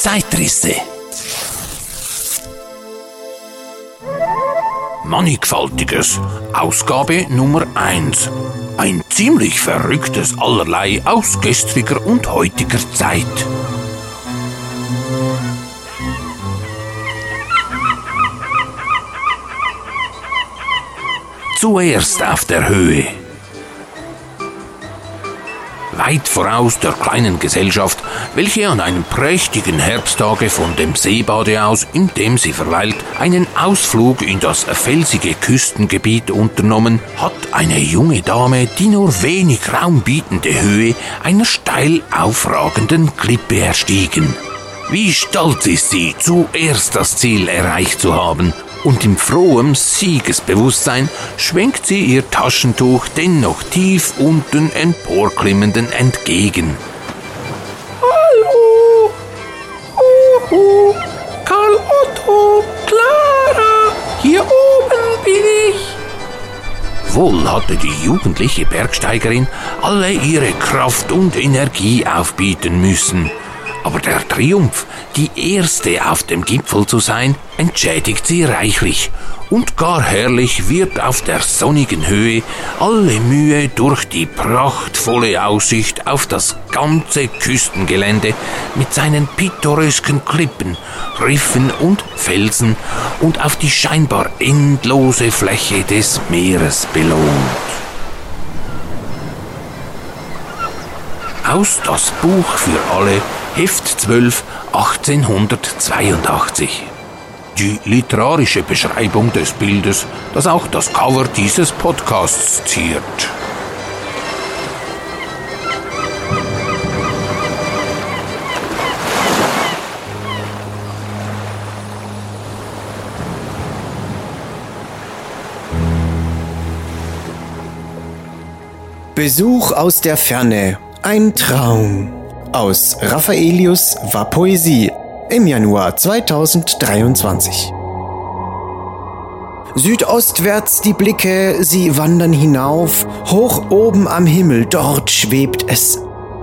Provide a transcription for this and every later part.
Zeitrisse. Mannigfaltiges, Ausgabe Nummer 1. Ein ziemlich verrücktes Allerlei aus gestriger und heutiger Zeit. Zuerst auf der Höhe weit voraus der kleinen Gesellschaft, welche an einem prächtigen Herbsttage von dem Seebade aus, in dem sie verweilt, einen Ausflug in das felsige Küstengebiet unternommen, hat eine junge Dame die nur wenig Raum bietende Höhe einer steil aufragenden Klippe erstiegen. Wie stolz ist sie, zuerst das Ziel erreicht zu haben und im frohem Siegesbewusstsein schwenkt sie ihr Taschentuch den noch tief unten emporklimmenden entgegen. Hallo! Uhu! Karl Otto! Clara! Hier oben bin ich! Wohl hatte die jugendliche Bergsteigerin alle ihre Kraft und Energie aufbieten müssen. Aber der Triumph, die erste auf dem Gipfel zu sein, entschädigt sie reichlich. Und gar herrlich wird auf der sonnigen Höhe alle Mühe durch die prachtvolle Aussicht auf das ganze Küstengelände mit seinen pittoresken Klippen, Riffen und Felsen und auf die scheinbar endlose Fläche des Meeres belohnt. Aus das Buch für alle Heft 12, 1882. Die literarische Beschreibung des Bildes, das auch das Cover dieses Podcasts ziert. Besuch aus der Ferne. Ein Traum. Aus Raffaelius war Poesie im Januar 2023. Südostwärts die Blicke, sie wandern hinauf, hoch oben am Himmel, dort schwebt es.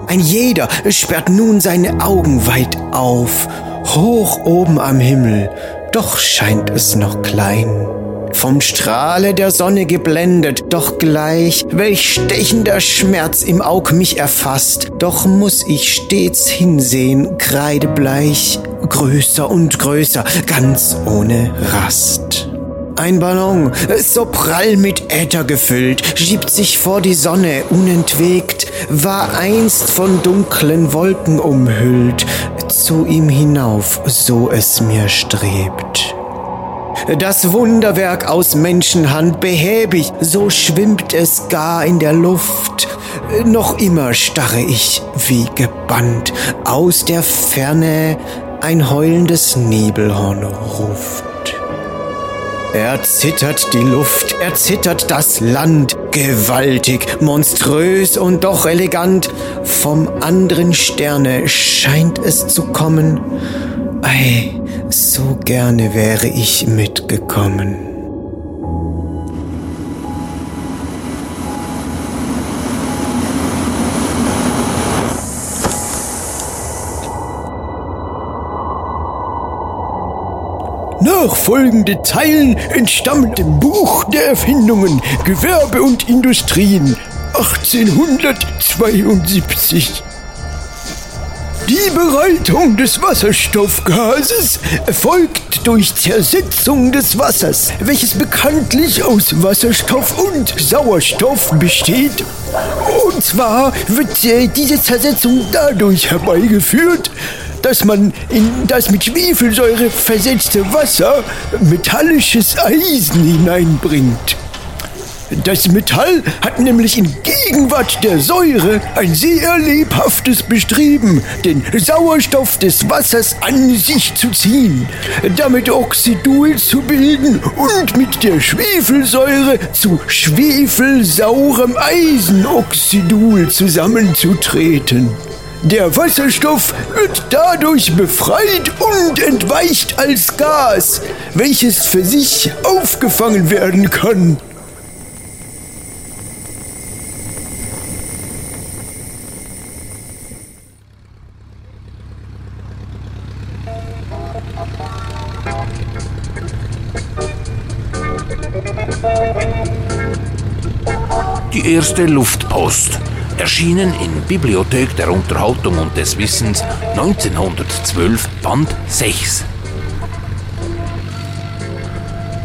Ein jeder sperrt nun seine Augen weit auf, hoch oben am Himmel, doch scheint es noch klein vom Strahle der Sonne geblendet, doch gleich, welch stechender Schmerz im Aug mich erfasst, doch muss ich stets hinsehen, kreidebleich, größer und größer, ganz ohne Rast. Ein Ballon, so prall mit Äther gefüllt, schiebt sich vor die Sonne unentwegt, war einst von dunklen Wolken umhüllt, zu ihm hinauf, so es mir strebt. Das Wunderwerk aus Menschenhand behäbig, so schwimmt es gar in der Luft. Noch immer starre ich wie gebannt. Aus der Ferne ein heulendes Nebelhorn ruft. Er zittert die Luft, er zittert das Land, gewaltig, monströs und doch elegant. Vom anderen Sterne scheint es zu kommen. Ei, so gerne wäre ich mitgekommen. Nachfolgende Zeilen entstammen dem Buch der Erfindungen, Gewerbe und Industrien 1872. Die Bereitung des Wasserstoffgases erfolgt durch Zersetzung des Wassers, welches bekanntlich aus Wasserstoff und Sauerstoff besteht. Und zwar wird diese Zersetzung dadurch herbeigeführt, dass man in das mit Schwefelsäure versetzte Wasser metallisches Eisen hineinbringt. Das Metall hat nämlich in Gegenwart der Säure ein sehr lebhaftes Bestreben, den Sauerstoff des Wassers an sich zu ziehen, damit Oxidul zu bilden und mit der Schwefelsäure zu schwefelsaurem Eisenoxidul zusammenzutreten. Der Wasserstoff wird dadurch befreit und entweicht als Gas, welches für sich aufgefangen werden kann. Erste Luftpost, erschienen in Bibliothek der Unterhaltung und des Wissens 1912, Band 6.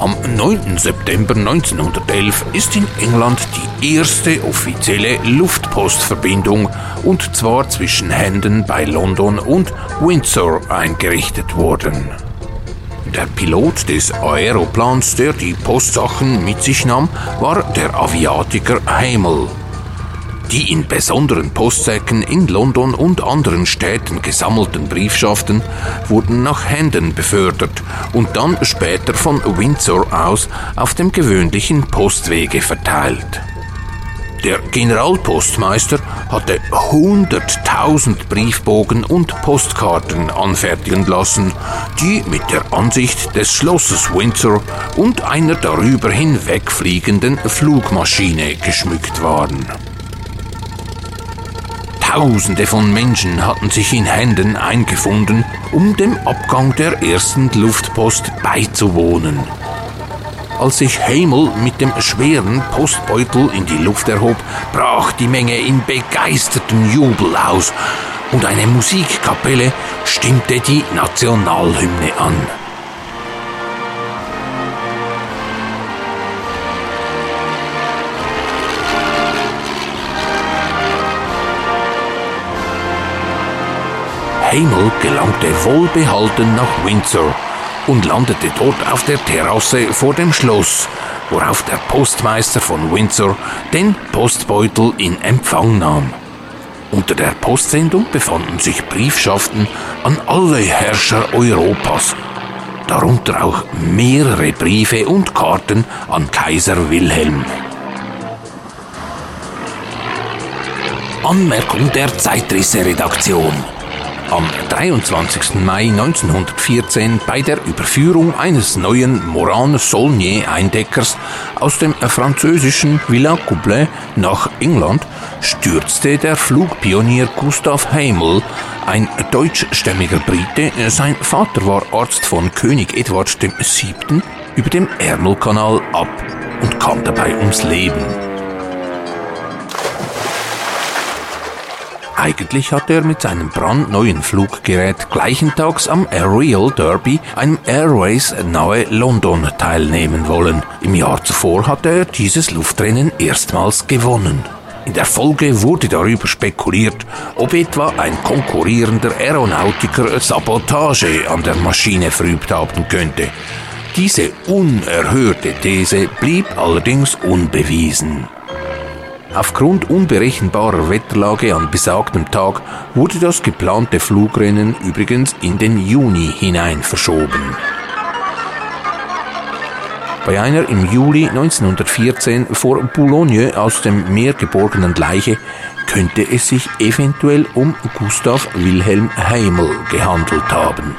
Am 9. September 1911 ist in England die erste offizielle Luftpostverbindung und zwar zwischen Hendon bei London und Windsor eingerichtet worden. Der Pilot des Aeroplans, der die Postsachen mit sich nahm, war der Aviatiker Hamel. Die in besonderen Postsäcken in London und anderen Städten gesammelten Briefschaften wurden nach Händen befördert und dann später von Windsor aus auf dem gewöhnlichen Postwege verteilt. Der Generalpostmeister hatte 100.000 Briefbogen und Postkarten anfertigen lassen, die mit der Ansicht des Schlosses Windsor und einer darüber hinwegfliegenden Flugmaschine geschmückt waren. Tausende von Menschen hatten sich in Händen eingefunden, um dem Abgang der ersten Luftpost beizuwohnen. Als sich Hamel mit dem schweren Postbeutel in die Luft erhob, brach die Menge in begeisterten Jubel aus und eine Musikkapelle stimmte die Nationalhymne an. Hamel gelangte wohlbehalten nach Windsor und landete dort auf der Terrasse vor dem Schloss, worauf der Postmeister von Windsor den Postbeutel in Empfang nahm. Unter der Postsendung befanden sich Briefschaften an alle Herrscher Europas, darunter auch mehrere Briefe und Karten an Kaiser Wilhelm. Anmerkung der Zeitrisse-Redaktion. Am 23. Mai 1914 bei der Überführung eines neuen Moran-Saulnier-Eindeckers aus dem französischen Villa Coublin nach England stürzte der Flugpionier Gustav Hamel, ein deutschstämmiger Brite, sein Vater war Arzt von König Edward VII., über dem Ärmelkanal ab und kam dabei ums Leben. Eigentlich hatte er mit seinem brandneuen Fluggerät gleichentags am Aerial Derby, einem Airways nahe London, teilnehmen wollen. Im Jahr zuvor hatte er dieses Luftrennen erstmals gewonnen. In der Folge wurde darüber spekuliert, ob etwa ein konkurrierender Aeronautiker Sabotage an der Maschine verübt haben könnte. Diese unerhörte These blieb allerdings unbewiesen. Aufgrund unberechenbarer Wetterlage an besagtem Tag wurde das geplante Flugrennen übrigens in den Juni hinein verschoben. Bei einer im Juli 1914 vor Boulogne aus dem Meer geborgenen Leiche könnte es sich eventuell um Gustav Wilhelm Heimel gehandelt haben.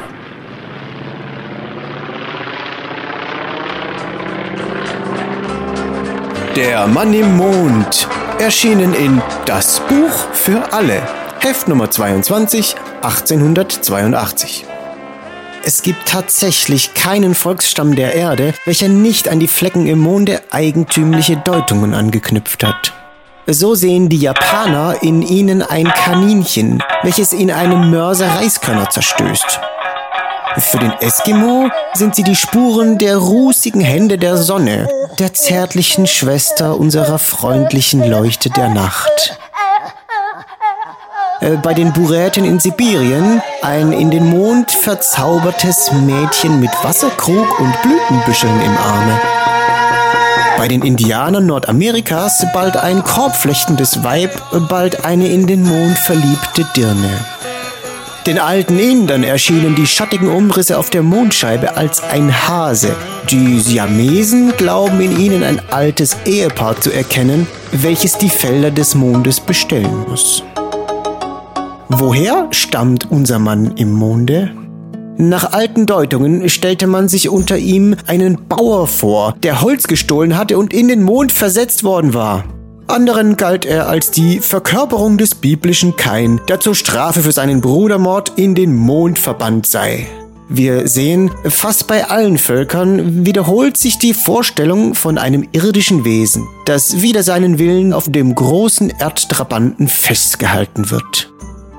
Der Mann im Mond erschienen in Das Buch für alle, Heft Nummer 22, 1882. Es gibt tatsächlich keinen Volksstamm der Erde, welcher nicht an die Flecken im Monde eigentümliche Deutungen angeknüpft hat. So sehen die Japaner in ihnen ein Kaninchen, welches in einem Mörser Reiskörner zerstößt. Für den Eskimo sind sie die Spuren der rußigen Hände der Sonne, der zärtlichen Schwester unserer freundlichen Leuchte der Nacht. Äh, bei den Buräten in Sibirien ein in den Mond verzaubertes Mädchen mit Wasserkrug und Blütenbüscheln im Arme. Bei den Indianern Nordamerikas bald ein korbflechtendes Weib, bald eine in den Mond verliebte Dirne. Den alten Indern erschienen die schattigen Umrisse auf der Mondscheibe als ein Hase. Die Siamesen glauben in ihnen ein altes Ehepaar zu erkennen, welches die Felder des Mondes bestellen muss. Woher stammt unser Mann im Monde? Nach alten Deutungen stellte man sich unter ihm einen Bauer vor, der Holz gestohlen hatte und in den Mond versetzt worden war. Anderen galt er als die Verkörperung des biblischen Kain, der zur Strafe für seinen Brudermord in den Mond verbannt sei. Wir sehen, fast bei allen Völkern wiederholt sich die Vorstellung von einem irdischen Wesen, das wider seinen Willen auf dem großen Erdtrabanten festgehalten wird.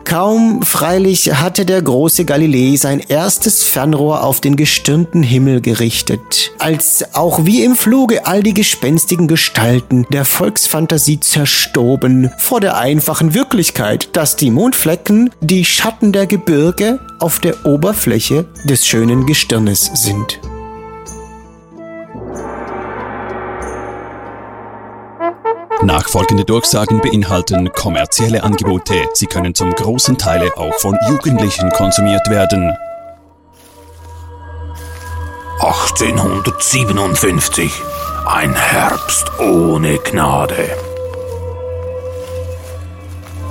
Kaum freilich hatte der große Galilei sein erstes Fernrohr auf den gestirnten Himmel gerichtet, als auch wie im Fluge all die gespenstigen Gestalten der Volksfantasie zerstoben vor der einfachen Wirklichkeit, dass die Mondflecken die Schatten der Gebirge auf der Oberfläche des schönen Gestirnes sind. Nachfolgende Durchsagen beinhalten kommerzielle Angebote. Sie können zum großen Teil auch von Jugendlichen konsumiert werden. 1857. Ein Herbst ohne Gnade.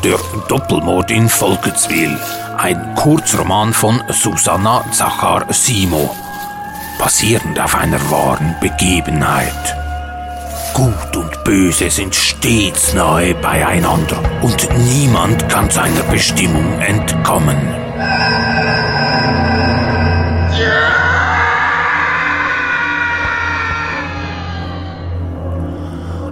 Der Doppelmord in Volketswil. Ein Kurzroman von Susanna Zachar Simo. Basierend auf einer wahren Begebenheit. Gut und Böse sind stets nahe beieinander und niemand kann seiner Bestimmung entkommen.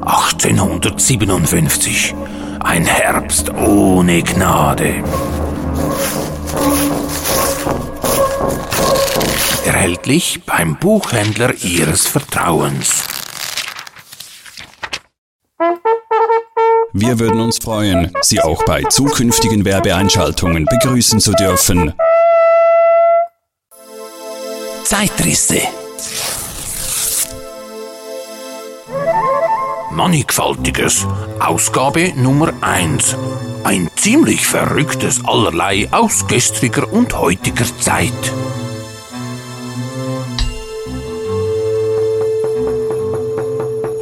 ...1857. Ein Herbst ohne Gnade. Erhältlich beim Buchhändler Ihres Vertrauens. Wir würden uns freuen, Sie auch bei zukünftigen Werbeeinschaltungen begrüßen zu dürfen. Zeitrisse. Mannigfaltiges. Ausgabe Nummer 1. Ein ziemlich verrücktes Allerlei aus gestriger und heutiger Zeit.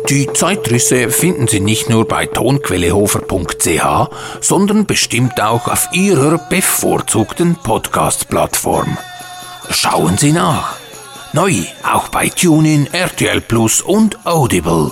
Die Zeitrisse finden Sie nicht nur bei tonquellehofer.ch, sondern bestimmt auch auf Ihrer bevorzugten Podcast-Plattform. Schauen Sie nach. Neu auch bei TuneIn, RTL Plus und Audible.